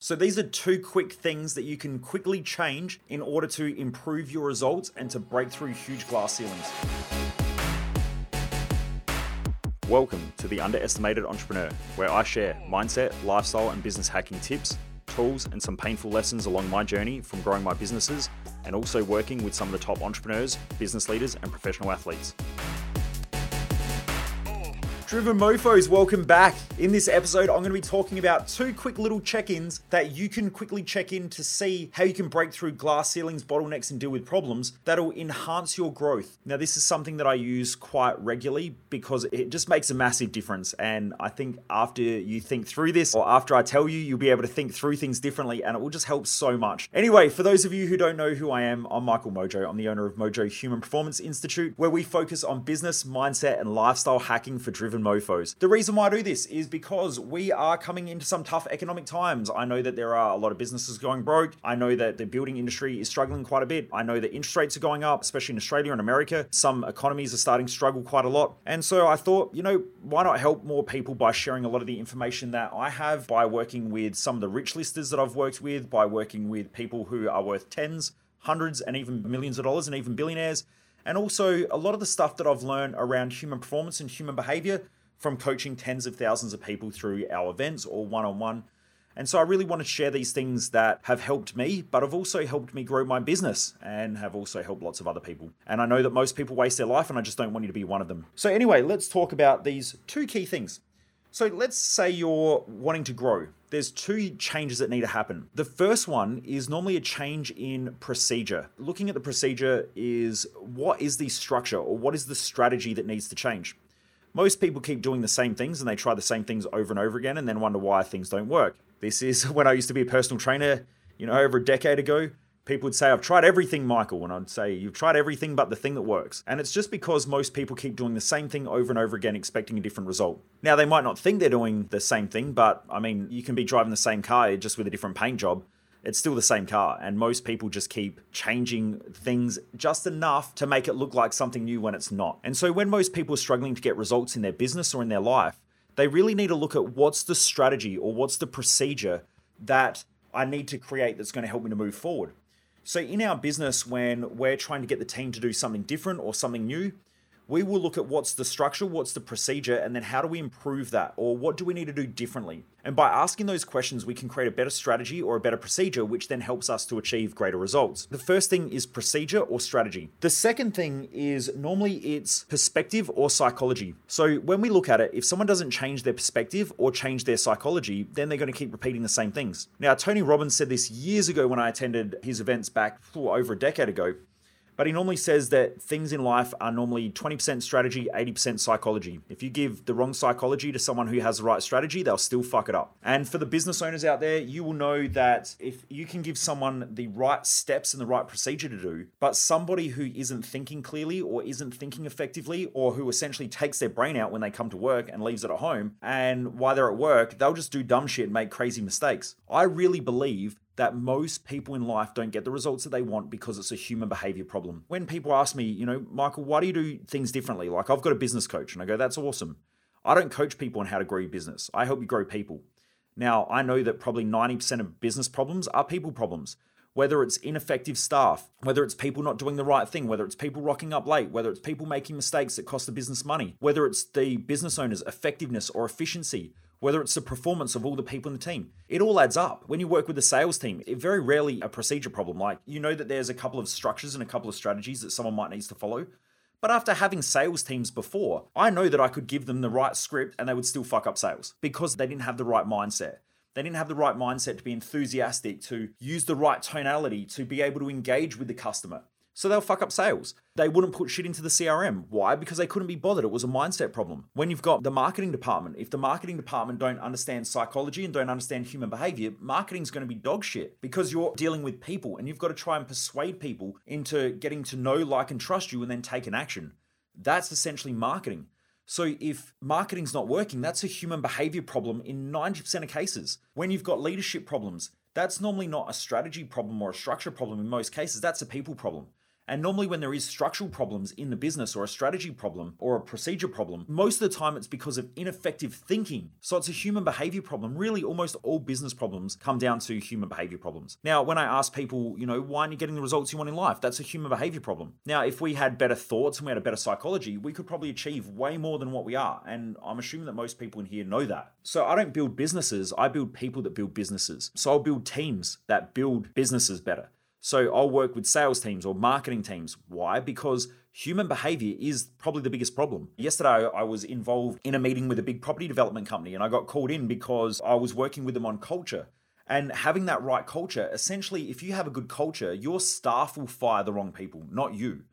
So, these are two quick things that you can quickly change in order to improve your results and to break through huge glass ceilings. Welcome to the Underestimated Entrepreneur, where I share mindset, lifestyle, and business hacking tips, tools, and some painful lessons along my journey from growing my businesses and also working with some of the top entrepreneurs, business leaders, and professional athletes. Driven Mofos, welcome back. In this episode, I'm going to be talking about two quick little check ins that you can quickly check in to see how you can break through glass ceilings, bottlenecks, and deal with problems that'll enhance your growth. Now, this is something that I use quite regularly because it just makes a massive difference. And I think after you think through this, or after I tell you, you'll be able to think through things differently and it will just help so much. Anyway, for those of you who don't know who I am, I'm Michael Mojo. I'm the owner of Mojo Human Performance Institute, where we focus on business, mindset, and lifestyle hacking for driven mofos. The reason why I do this is because we are coming into some tough economic times. I know that there are a lot of businesses going broke. I know that the building industry is struggling quite a bit. I know that interest rates are going up, especially in Australia and America. Some economies are starting to struggle quite a lot. And so I thought, you know, why not help more people by sharing a lot of the information that I have by working with some of the rich listers that I've worked with, by working with people who are worth tens, hundreds, and even millions of dollars, and even billionaires and also a lot of the stuff that I've learned around human performance and human behavior from coaching tens of thousands of people through our events or one on one. And so I really want to share these things that have helped me, but have also helped me grow my business and have also helped lots of other people. And I know that most people waste their life, and I just don't want you to be one of them. So, anyway, let's talk about these two key things. So, let's say you're wanting to grow. There's two changes that need to happen. The first one is normally a change in procedure. Looking at the procedure is what is the structure or what is the strategy that needs to change? Most people keep doing the same things and they try the same things over and over again and then wonder why things don't work. This is when I used to be a personal trainer, you know, over a decade ago. People would say, I've tried everything, Michael. And I'd say, You've tried everything but the thing that works. And it's just because most people keep doing the same thing over and over again, expecting a different result. Now, they might not think they're doing the same thing, but I mean, you can be driving the same car just with a different paint job it's still the same car. And most people just keep changing things just enough to make it look like something new when it's not. And so when most people are struggling to get results in their business or in their life, they really need to look at what's the strategy or what's the procedure that I need to create that's going to help me to move forward. So, in our business, when we're trying to get the team to do something different or something new, we will look at what's the structure, what's the procedure, and then how do we improve that, or what do we need to do differently? And by asking those questions, we can create a better strategy or a better procedure, which then helps us to achieve greater results. The first thing is procedure or strategy. The second thing is normally it's perspective or psychology. So when we look at it, if someone doesn't change their perspective or change their psychology, then they're going to keep repeating the same things. Now, Tony Robbins said this years ago when I attended his events back over a decade ago. But he normally says that things in life are normally 20% strategy, 80% psychology. If you give the wrong psychology to someone who has the right strategy, they'll still fuck it up. And for the business owners out there, you will know that if you can give someone the right steps and the right procedure to do, but somebody who isn't thinking clearly or isn't thinking effectively, or who essentially takes their brain out when they come to work and leaves it at home, and while they're at work, they'll just do dumb shit and make crazy mistakes. I really believe that most people in life don't get the results that they want because it's a human behavior problem. When people ask me, you know, Michael, why do you do things differently? Like, I've got a business coach, and I go, that's awesome. I don't coach people on how to grow your business, I help you grow people. Now, I know that probably 90% of business problems are people problems. Whether it's ineffective staff, whether it's people not doing the right thing, whether it's people rocking up late, whether it's people making mistakes that cost the business money, whether it's the business owner's effectiveness or efficiency, whether it's the performance of all the people in the team. It all adds up. When you work with the sales team, it very rarely a procedure problem. Like you know that there's a couple of structures and a couple of strategies that someone might needs to follow. But after having sales teams before, I know that I could give them the right script and they would still fuck up sales because they didn't have the right mindset. They didn't have the right mindset to be enthusiastic, to use the right tonality, to be able to engage with the customer. So they'll fuck up sales. They wouldn't put shit into the CRM. Why? Because they couldn't be bothered. It was a mindset problem. When you've got the marketing department, if the marketing department don't understand psychology and don't understand human behavior, marketing's going to be dog shit because you're dealing with people and you've got to try and persuade people into getting to know, like, and trust you and then take an action. That's essentially marketing. So if marketing's not working, that's a human behavior problem in 90% of cases. When you've got leadership problems, that's normally not a strategy problem or a structure problem in most cases. That's a people problem. And normally, when there is structural problems in the business or a strategy problem or a procedure problem, most of the time it's because of ineffective thinking. So it's a human behavior problem. Really, almost all business problems come down to human behavior problems. Now, when I ask people, you know, why aren't you getting the results you want in life? That's a human behavior problem. Now, if we had better thoughts and we had a better psychology, we could probably achieve way more than what we are. And I'm assuming that most people in here know that. So I don't build businesses, I build people that build businesses. So I'll build teams that build businesses better. So I'll work with sales teams or marketing teams. Why? Because human behavior is probably the biggest problem. Yesterday, I was involved in a meeting with a big property development company and I got called in because I was working with them on culture. And having that right culture, essentially, if you have a good culture, your staff will fire the wrong people, not you.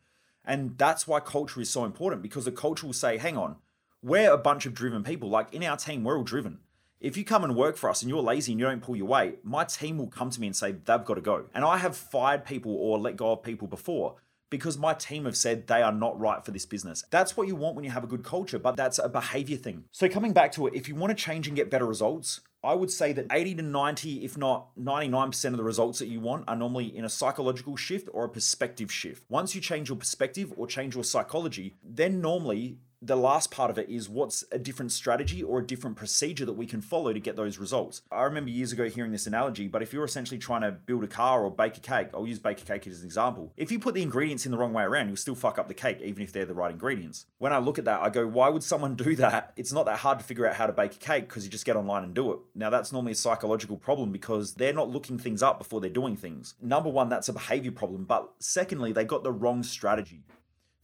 And that's why culture is so important because the culture will say, hang on, we're a bunch of driven people. Like in our team, we're all driven. If you come and work for us and you're lazy and you don't pull your weight, my team will come to me and say they've got to go. And I have fired people or let go of people before because my team have said they are not right for this business. That's what you want when you have a good culture, but that's a behavior thing. So, coming back to it, if you want to change and get better results, I would say that 80 to 90, if not 99% of the results that you want are normally in a psychological shift or a perspective shift. Once you change your perspective or change your psychology, then normally the last part of it is what's a different strategy or a different procedure that we can follow to get those results. I remember years ago hearing this analogy, but if you're essentially trying to build a car or bake a cake, I'll use bake a cake as an example. If you put the ingredients in the wrong way around, you'll still fuck up the cake, even if they're the right ingredients. When I look at that, I go, why would someone do that? It's not that hard to figure out how to bake a cake because you just get online and do it. Now, that's normally a psychological problem because they're not looking things up before they're doing things. Number one, that's a behavior problem. But secondly, they got the wrong strategy.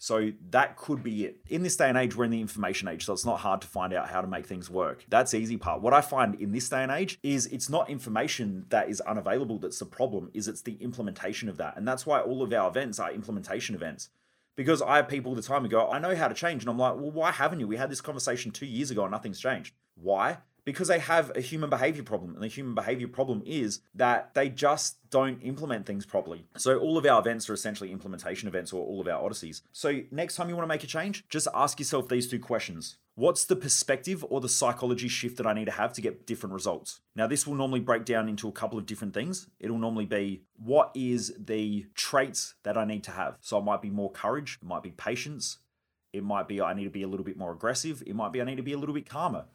So that could be it. In this day and age, we're in the information age, so it's not hard to find out how to make things work. That's easy part. What I find in this day and age is it's not information that is unavailable that's the problem, is it's the implementation of that. And that's why all of our events are implementation events. Because I have people all the time who go, I know how to change. And I'm like, well, why haven't you? We had this conversation two years ago and nothing's changed. Why? Because they have a human behavior problem. And the human behavior problem is that they just don't implement things properly. So all of our events are essentially implementation events or all of our odysseys. So next time you want to make a change, just ask yourself these two questions. What's the perspective or the psychology shift that I need to have to get different results? Now, this will normally break down into a couple of different things. It'll normally be what is the traits that I need to have? So it might be more courage, it might be patience, it might be I need to be a little bit more aggressive, it might be I need to be a little bit calmer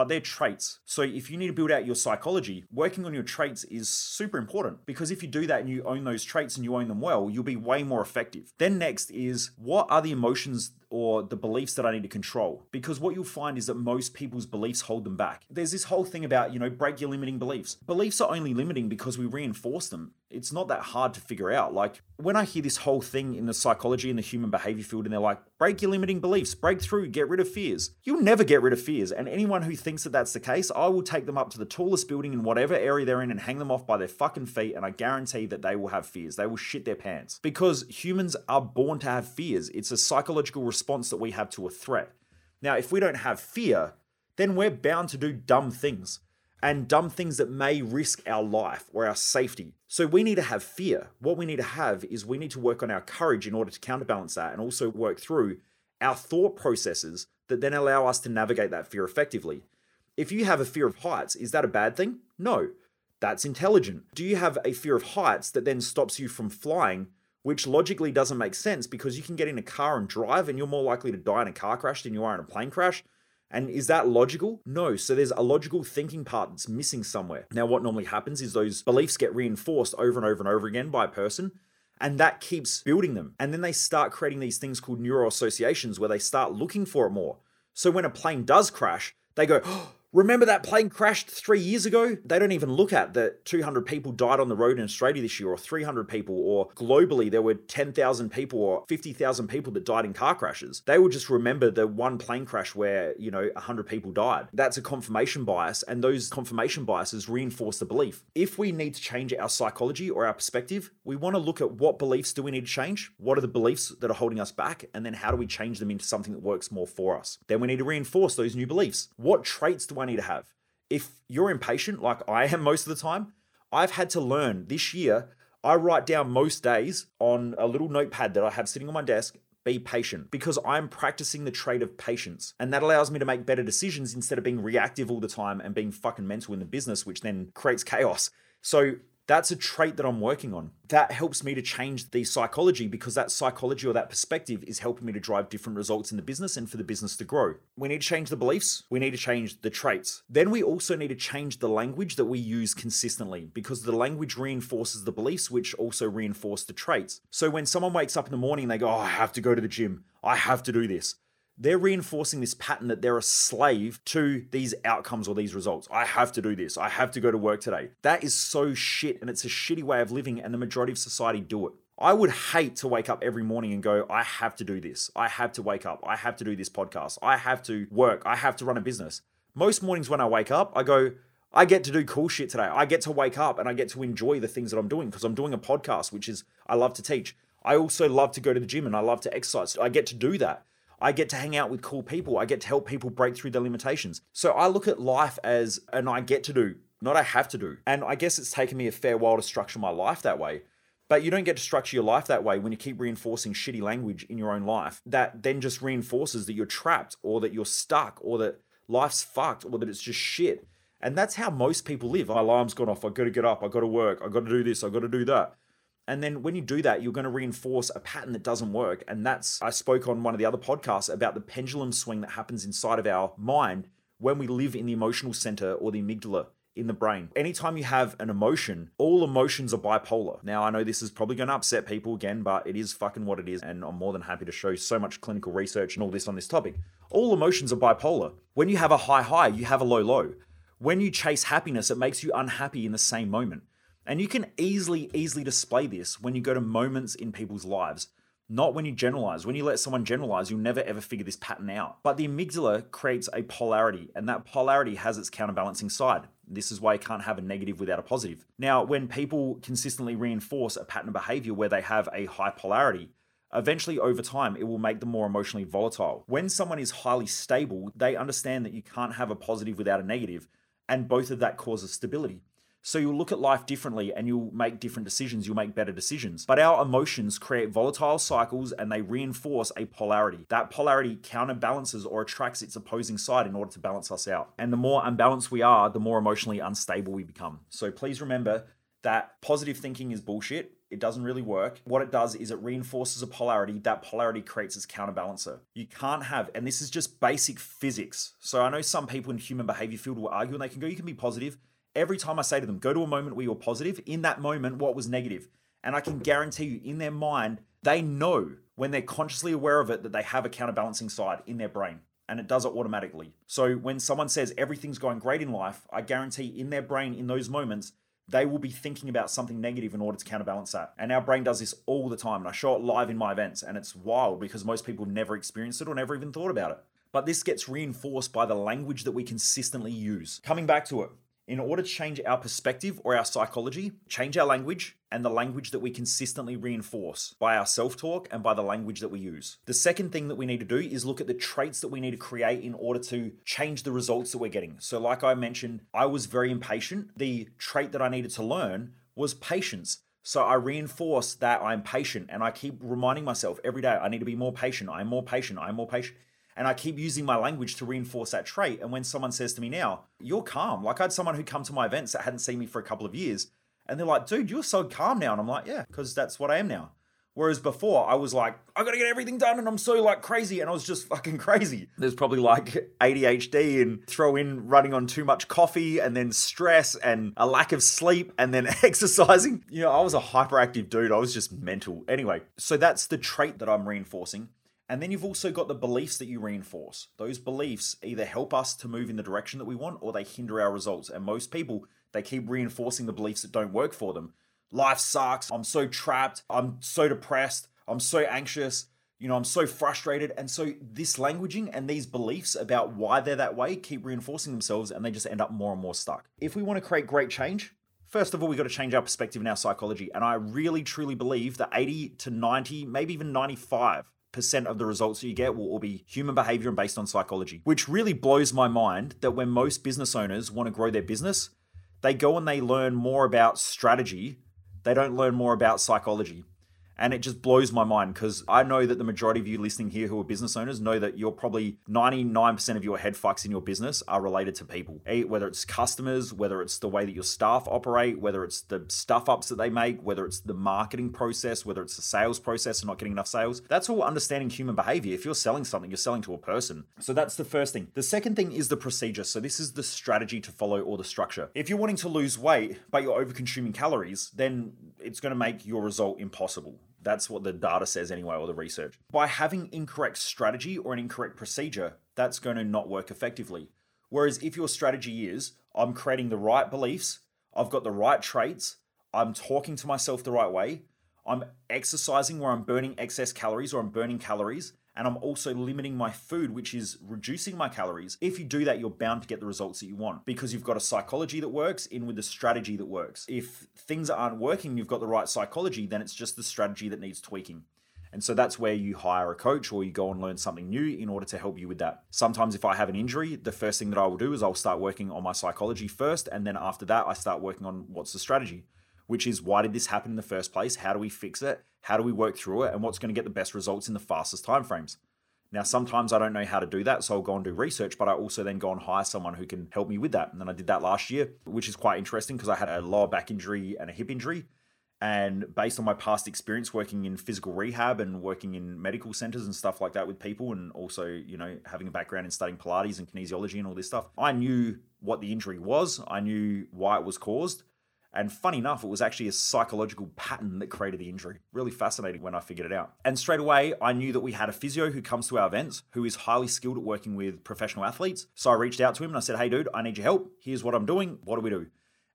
but they're traits. So if you need to build out your psychology, working on your traits is super important because if you do that and you own those traits and you own them well, you'll be way more effective. Then next is what are the emotions or the beliefs that I need to control. Because what you'll find is that most people's beliefs hold them back. There's this whole thing about, you know, break your limiting beliefs. Beliefs are only limiting because we reinforce them. It's not that hard to figure out. Like when I hear this whole thing in the psychology and the human behavior field, and they're like, break your limiting beliefs, break through, get rid of fears. You'll never get rid of fears. And anyone who thinks that that's the case, I will take them up to the tallest building in whatever area they're in and hang them off by their fucking feet. And I guarantee that they will have fears. They will shit their pants because humans are born to have fears. It's a psychological response that we have to a threat. Now, if we don't have fear, then we're bound to do dumb things and dumb things that may risk our life or our safety. So we need to have fear. What we need to have is we need to work on our courage in order to counterbalance that and also work through our thought processes that then allow us to navigate that fear effectively. If you have a fear of heights, is that a bad thing? No. That's intelligent. Do you have a fear of heights that then stops you from flying which logically doesn't make sense because you can get in a car and drive and you're more likely to die in a car crash than you are in a plane crash. And is that logical? No. So there's a logical thinking part that's missing somewhere. Now, what normally happens is those beliefs get reinforced over and over and over again by a person, and that keeps building them. And then they start creating these things called neural associations where they start looking for it more. So when a plane does crash, they go, oh, Remember that plane crashed three years ago? They don't even look at that 200 people died on the road in Australia this year, or 300 people, or globally there were 10,000 people or 50,000 people that died in car crashes. They will just remember the one plane crash where, you know, 100 people died. That's a confirmation bias, and those confirmation biases reinforce the belief. If we need to change our psychology or our perspective, we want to look at what beliefs do we need to change? What are the beliefs that are holding us back? And then how do we change them into something that works more for us? Then we need to reinforce those new beliefs. What traits do I need to have? If you're impatient, like I am most of the time, I've had to learn this year. I write down most days on a little notepad that I have sitting on my desk be patient because I'm practicing the trait of patience. And that allows me to make better decisions instead of being reactive all the time and being fucking mental in the business, which then creates chaos. So That's a trait that I'm working on. That helps me to change the psychology because that psychology or that perspective is helping me to drive different results in the business and for the business to grow. We need to change the beliefs, we need to change the traits. Then we also need to change the language that we use consistently because the language reinforces the beliefs, which also reinforce the traits. So when someone wakes up in the morning, they go, Oh, I have to go to the gym, I have to do this they're reinforcing this pattern that they're a slave to these outcomes or these results. I have to do this. I have to go to work today. That is so shit and it's a shitty way of living, and the majority of society do it. I would hate to wake up every morning and go, I have to do this. I have to wake up. I have to do this podcast. I have to work. I have to run a business. Most mornings when I wake up, I go, I get to do cool shit today. I get to wake up and I get to enjoy the things that I'm doing because I'm doing a podcast, which is I love to teach. I also love to go to the gym and I love to exercise. I get to do that. I get to hang out with cool people. I get to help people break through their limitations. So I look at life as an I get to do, not I have to do. And I guess it's taken me a fair while to structure my life that way. But you don't get to structure your life that way when you keep reinforcing shitty language in your own life. That then just reinforces that you're trapped or that you're stuck or that life's fucked or that it's just shit. And that's how most people live. My alarm's gone off. I gotta get up. I gotta work. I gotta do this. I gotta do that. And then when you do that, you're going to reinforce a pattern that doesn't work. And that's, I spoke on one of the other podcasts about the pendulum swing that happens inside of our mind when we live in the emotional center or the amygdala in the brain. Anytime you have an emotion, all emotions are bipolar. Now, I know this is probably going to upset people again, but it is fucking what it is. And I'm more than happy to show so much clinical research and all this on this topic. All emotions are bipolar. When you have a high high, you have a low low. When you chase happiness, it makes you unhappy in the same moment. And you can easily, easily display this when you go to moments in people's lives, not when you generalize. When you let someone generalize, you'll never ever figure this pattern out. But the amygdala creates a polarity, and that polarity has its counterbalancing side. This is why you can't have a negative without a positive. Now, when people consistently reinforce a pattern of behavior where they have a high polarity, eventually over time it will make them more emotionally volatile. When someone is highly stable, they understand that you can't have a positive without a negative, and both of that causes stability. So you'll look at life differently and you'll make different decisions, you'll make better decisions. But our emotions create volatile cycles and they reinforce a polarity. That polarity counterbalances or attracts its opposing side in order to balance us out. And the more unbalanced we are, the more emotionally unstable we become. So please remember that positive thinking is bullshit. It doesn't really work. What it does is it reinforces a polarity. That polarity creates its counterbalancer. You can't have, and this is just basic physics. So I know some people in human behavior field will argue and they can go, you can be positive every time I say to them, go to a moment where you're positive, in that moment, what was negative? And I can guarantee you, in their mind, they know when they're consciously aware of it that they have a counterbalancing side in their brain and it does it automatically. So when someone says everything's going great in life, I guarantee in their brain, in those moments, they will be thinking about something negative in order to counterbalance that. And our brain does this all the time. And I show it live in my events, and it's wild because most people never experienced it or never even thought about it. But this gets reinforced by the language that we consistently use. Coming back to it, in order to change our perspective or our psychology, change our language and the language that we consistently reinforce by our self talk and by the language that we use. The second thing that we need to do is look at the traits that we need to create in order to change the results that we're getting. So, like I mentioned, I was very impatient. The trait that I needed to learn was patience. So I reinforce that I'm patient and I keep reminding myself every day I need to be more patient. I'm more patient. I'm more patient. And I keep using my language to reinforce that trait. And when someone says to me now, you're calm, like I had someone who come to my events that hadn't seen me for a couple of years, and they're like, dude, you're so calm now. And I'm like, yeah, because that's what I am now. Whereas before, I was like, I gotta get everything done, and I'm so like crazy, and I was just fucking crazy. There's probably like ADHD and throw in running on too much coffee, and then stress and a lack of sleep, and then exercising. You know, I was a hyperactive dude. I was just mental. Anyway, so that's the trait that I'm reinforcing. And then you've also got the beliefs that you reinforce. Those beliefs either help us to move in the direction that we want or they hinder our results. And most people, they keep reinforcing the beliefs that don't work for them. Life sucks. I'm so trapped. I'm so depressed. I'm so anxious. You know, I'm so frustrated. And so this languaging and these beliefs about why they're that way keep reinforcing themselves and they just end up more and more stuck. If we want to create great change, First of all, we've got to change our perspective and our psychology. And I really truly believe that 80 to 90, maybe even 95 percent of the results that you get will all be human behavior and based on psychology, which really blows my mind that when most business owners want to grow their business, they go and they learn more about strategy, they don't learn more about psychology. And it just blows my mind because I know that the majority of you listening here who are business owners know that you're probably 99% of your head fucks in your business are related to people. Whether it's customers, whether it's the way that your staff operate, whether it's the stuff ups that they make, whether it's the marketing process, whether it's the sales process and not getting enough sales. That's all understanding human behavior. If you're selling something, you're selling to a person. So that's the first thing. The second thing is the procedure. So this is the strategy to follow or the structure. If you're wanting to lose weight, but you're over consuming calories, then it's going to make your result impossible. That's what the data says anyway, or the research. By having incorrect strategy or an incorrect procedure, that's going to not work effectively. Whereas if your strategy is, I'm creating the right beliefs, I've got the right traits, I'm talking to myself the right way, I'm exercising where I'm burning excess calories or I'm burning calories, and I'm also limiting my food, which is reducing my calories. If you do that, you're bound to get the results that you want because you've got a psychology that works in with a strategy that works. If things aren't working, you've got the right psychology, then it's just the strategy that needs tweaking. And so that's where you hire a coach or you go and learn something new in order to help you with that. Sometimes, if I have an injury, the first thing that I will do is I'll start working on my psychology first. And then after that, I start working on what's the strategy which is why did this happen in the first place? How do we fix it? How do we work through it? And what's going to get the best results in the fastest timeframes? Now, sometimes I don't know how to do that, so I'll go and do research, but I also then go and hire someone who can help me with that. And then I did that last year, which is quite interesting because I had a lower back injury and a hip injury. And based on my past experience working in physical rehab and working in medical centers and stuff like that with people, and also, you know, having a background in studying Pilates and kinesiology and all this stuff, I knew what the injury was. I knew why it was caused. And funny enough, it was actually a psychological pattern that created the injury. Really fascinating when I figured it out. And straight away, I knew that we had a physio who comes to our events who is highly skilled at working with professional athletes. So I reached out to him and I said, Hey, dude, I need your help. Here's what I'm doing. What do we do?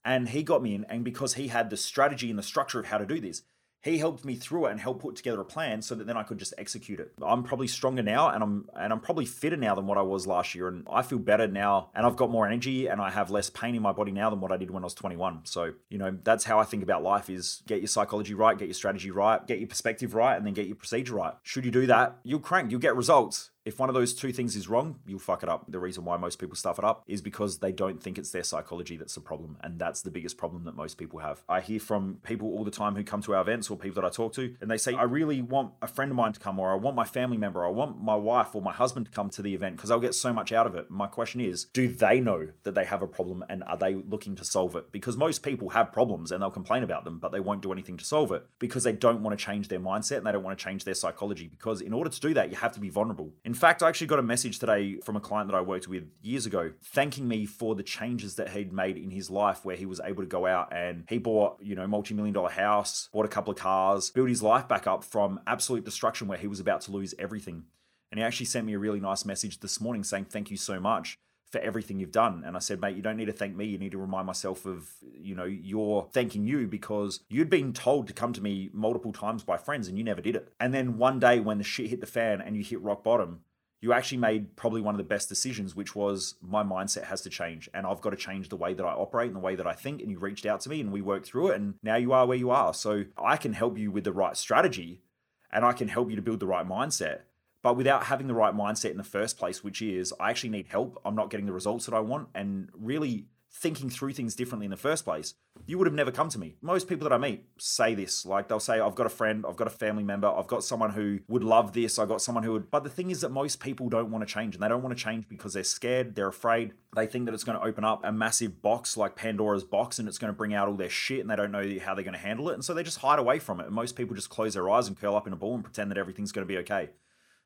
And he got me in. And because he had the strategy and the structure of how to do this, he helped me through it and helped put together a plan so that then I could just execute it. I'm probably stronger now and I'm and I'm probably fitter now than what I was last year and I feel better now and I've got more energy and I have less pain in my body now than what I did when I was 21. So, you know, that's how I think about life is get your psychology right, get your strategy right, get your perspective right and then get your procedure right. Should you do that, you'll crank, you'll get results. If one of those two things is wrong, you'll fuck it up. The reason why most people stuff it up is because they don't think it's their psychology that's the problem. And that's the biggest problem that most people have. I hear from people all the time who come to our events or people that I talk to, and they say, I really want a friend of mine to come, or I want my family member, or I want my wife or my husband to come to the event because I'll get so much out of it. My question is, do they know that they have a problem and are they looking to solve it? Because most people have problems and they'll complain about them, but they won't do anything to solve it because they don't want to change their mindset and they don't want to change their psychology. Because in order to do that, you have to be vulnerable. In fact, I actually got a message today from a client that I worked with years ago, thanking me for the changes that he'd made in his life, where he was able to go out and he bought, you know, multi-million dollar house, bought a couple of cars, built his life back up from absolute destruction where he was about to lose everything. And he actually sent me a really nice message this morning saying, Thank you so much for everything you've done. And I said, mate, you don't need to thank me. You need to remind myself of, you know, you're thanking you because you'd been told to come to me multiple times by friends and you never did it. And then one day when the shit hit the fan and you hit rock bottom, you actually made probably one of the best decisions, which was my mindset has to change and I've got to change the way that I operate and the way that I think. And you reached out to me and we worked through it. And now you are where you are. So I can help you with the right strategy and I can help you to build the right mindset. But without having the right mindset in the first place, which is I actually need help, I'm not getting the results that I want, and really thinking through things differently in the first place, you would have never come to me. Most people that I meet say this. Like they'll say, I've got a friend, I've got a family member, I've got someone who would love this, I've got someone who would. But the thing is that most people don't want to change and they don't want to change because they're scared, they're afraid. They think that it's going to open up a massive box like Pandora's box and it's going to bring out all their shit and they don't know how they're going to handle it. And so they just hide away from it. And most people just close their eyes and curl up in a ball and pretend that everything's going to be okay.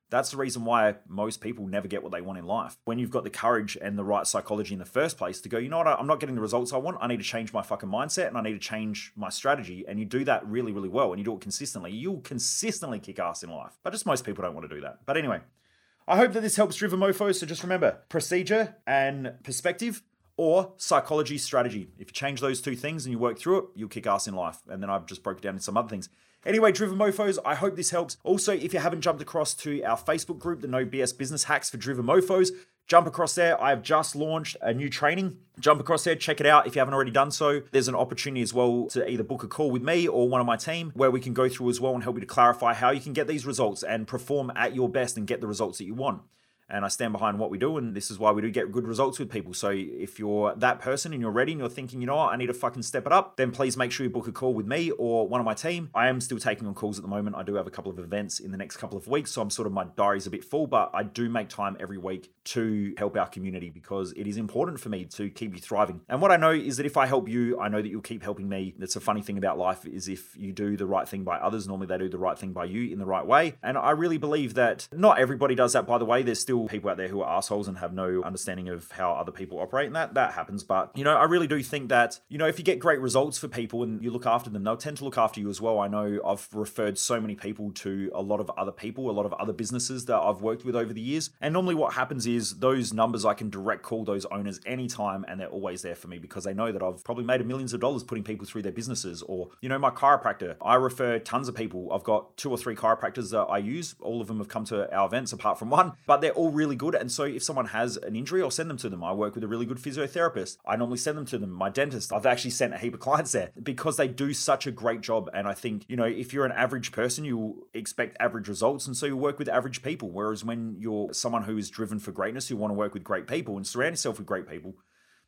That's the reason why most people never get what they want in life. When you've got the courage and the right psychology in the first place to go, you know what, I'm not getting the results I want. I need to change my fucking mindset and I need to change my strategy. And you do that really, really well and you do it consistently. You'll consistently kick ass in life. But just most people don't want to do that. But anyway, I hope that this helps Driven Mofo. So just remember procedure and perspective or psychology strategy. If you change those two things and you work through it, you'll kick ass in life. And then I've just broke it down in some other things. Anyway, Driven Mofos, I hope this helps. Also, if you haven't jumped across to our Facebook group, the No BS Business Hacks for Driven Mofos, jump across there. I have just launched a new training. Jump across there, check it out if you haven't already done so. There's an opportunity as well to either book a call with me or one of my team where we can go through as well and help you to clarify how you can get these results and perform at your best and get the results that you want. And I stand behind what we do. And this is why we do get good results with people. So if you're that person and you're ready and you're thinking, you know what, I need to fucking step it up, then please make sure you book a call with me or one of my team. I am still taking on calls at the moment. I do have a couple of events in the next couple of weeks. So I'm sort of, my diary's a bit full, but I do make time every week to help our community because it is important for me to keep you thriving. And what I know is that if I help you, I know that you'll keep helping me. That's a funny thing about life is if you do the right thing by others, normally they do the right thing by you in the right way. And I really believe that not everybody does that, by the way. There's still people out there who are assholes and have no understanding of how other people operate, and that that happens. But you know, I really do think that you know if you get great results for people and you look after them, they'll tend to look after you as well. I know I've referred so many people to a lot of other people, a lot of other businesses that I've worked with over the years, and normally what happens is those numbers I can direct call those owners anytime, and they're always there for me because they know that I've probably made millions of dollars putting people through their businesses. Or you know, my chiropractor, I refer tons of people. I've got two or three chiropractors that I use. All of them have come to our events apart from one, but they're all really good. And so if someone has an injury, I'll send them to them. I work with a really good physiotherapist. I normally send them to them. My dentist, I've actually sent a heap of clients there because they do such a great job. And I think, you know, if you're an average person, you expect average results. And so you work with average people. Whereas when you're someone who is driven for greatness, you want to work with great people and surround yourself with great people,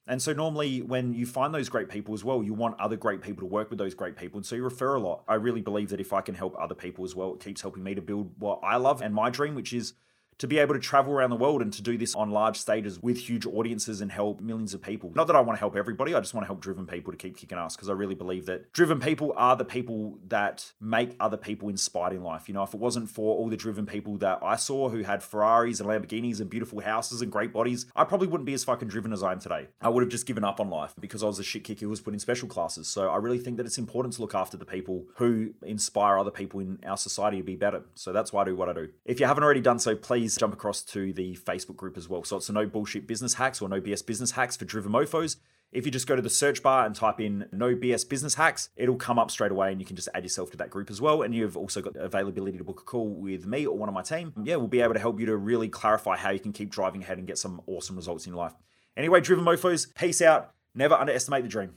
and so normally when you find those great people as well, you want other great people to work with those great people. And so you refer a lot. I really believe that if I can help other people as well, it keeps helping me to build what I love and my dream, which is to be able to travel around the world and to do this on large stages with huge audiences and help millions of people. Not that I want to help everybody, I just want to help driven people to keep kicking ass because I really believe that driven people are the people that make other people inspired in life. You know, if it wasn't for all the driven people that I saw who had Ferraris and Lamborghinis and beautiful houses and great bodies, I probably wouldn't be as fucking driven as I am today. I would have just given up on life because I was a shit kicker who was put in special classes. So I really think that it's important to look after the people who inspire other people in our society to be better. So that's why I do what I do. If you haven't already done so, please jump across to the Facebook group as well. So it's a no bullshit business hacks or no BS business hacks for driven mofos. If you just go to the search bar and type in no BS business hacks, it'll come up straight away and you can just add yourself to that group as well. And you've also got availability to book a call with me or one of my team. Yeah, we'll be able to help you to really clarify how you can keep driving ahead and get some awesome results in life. Anyway, driven mofos, peace out. Never underestimate the dream.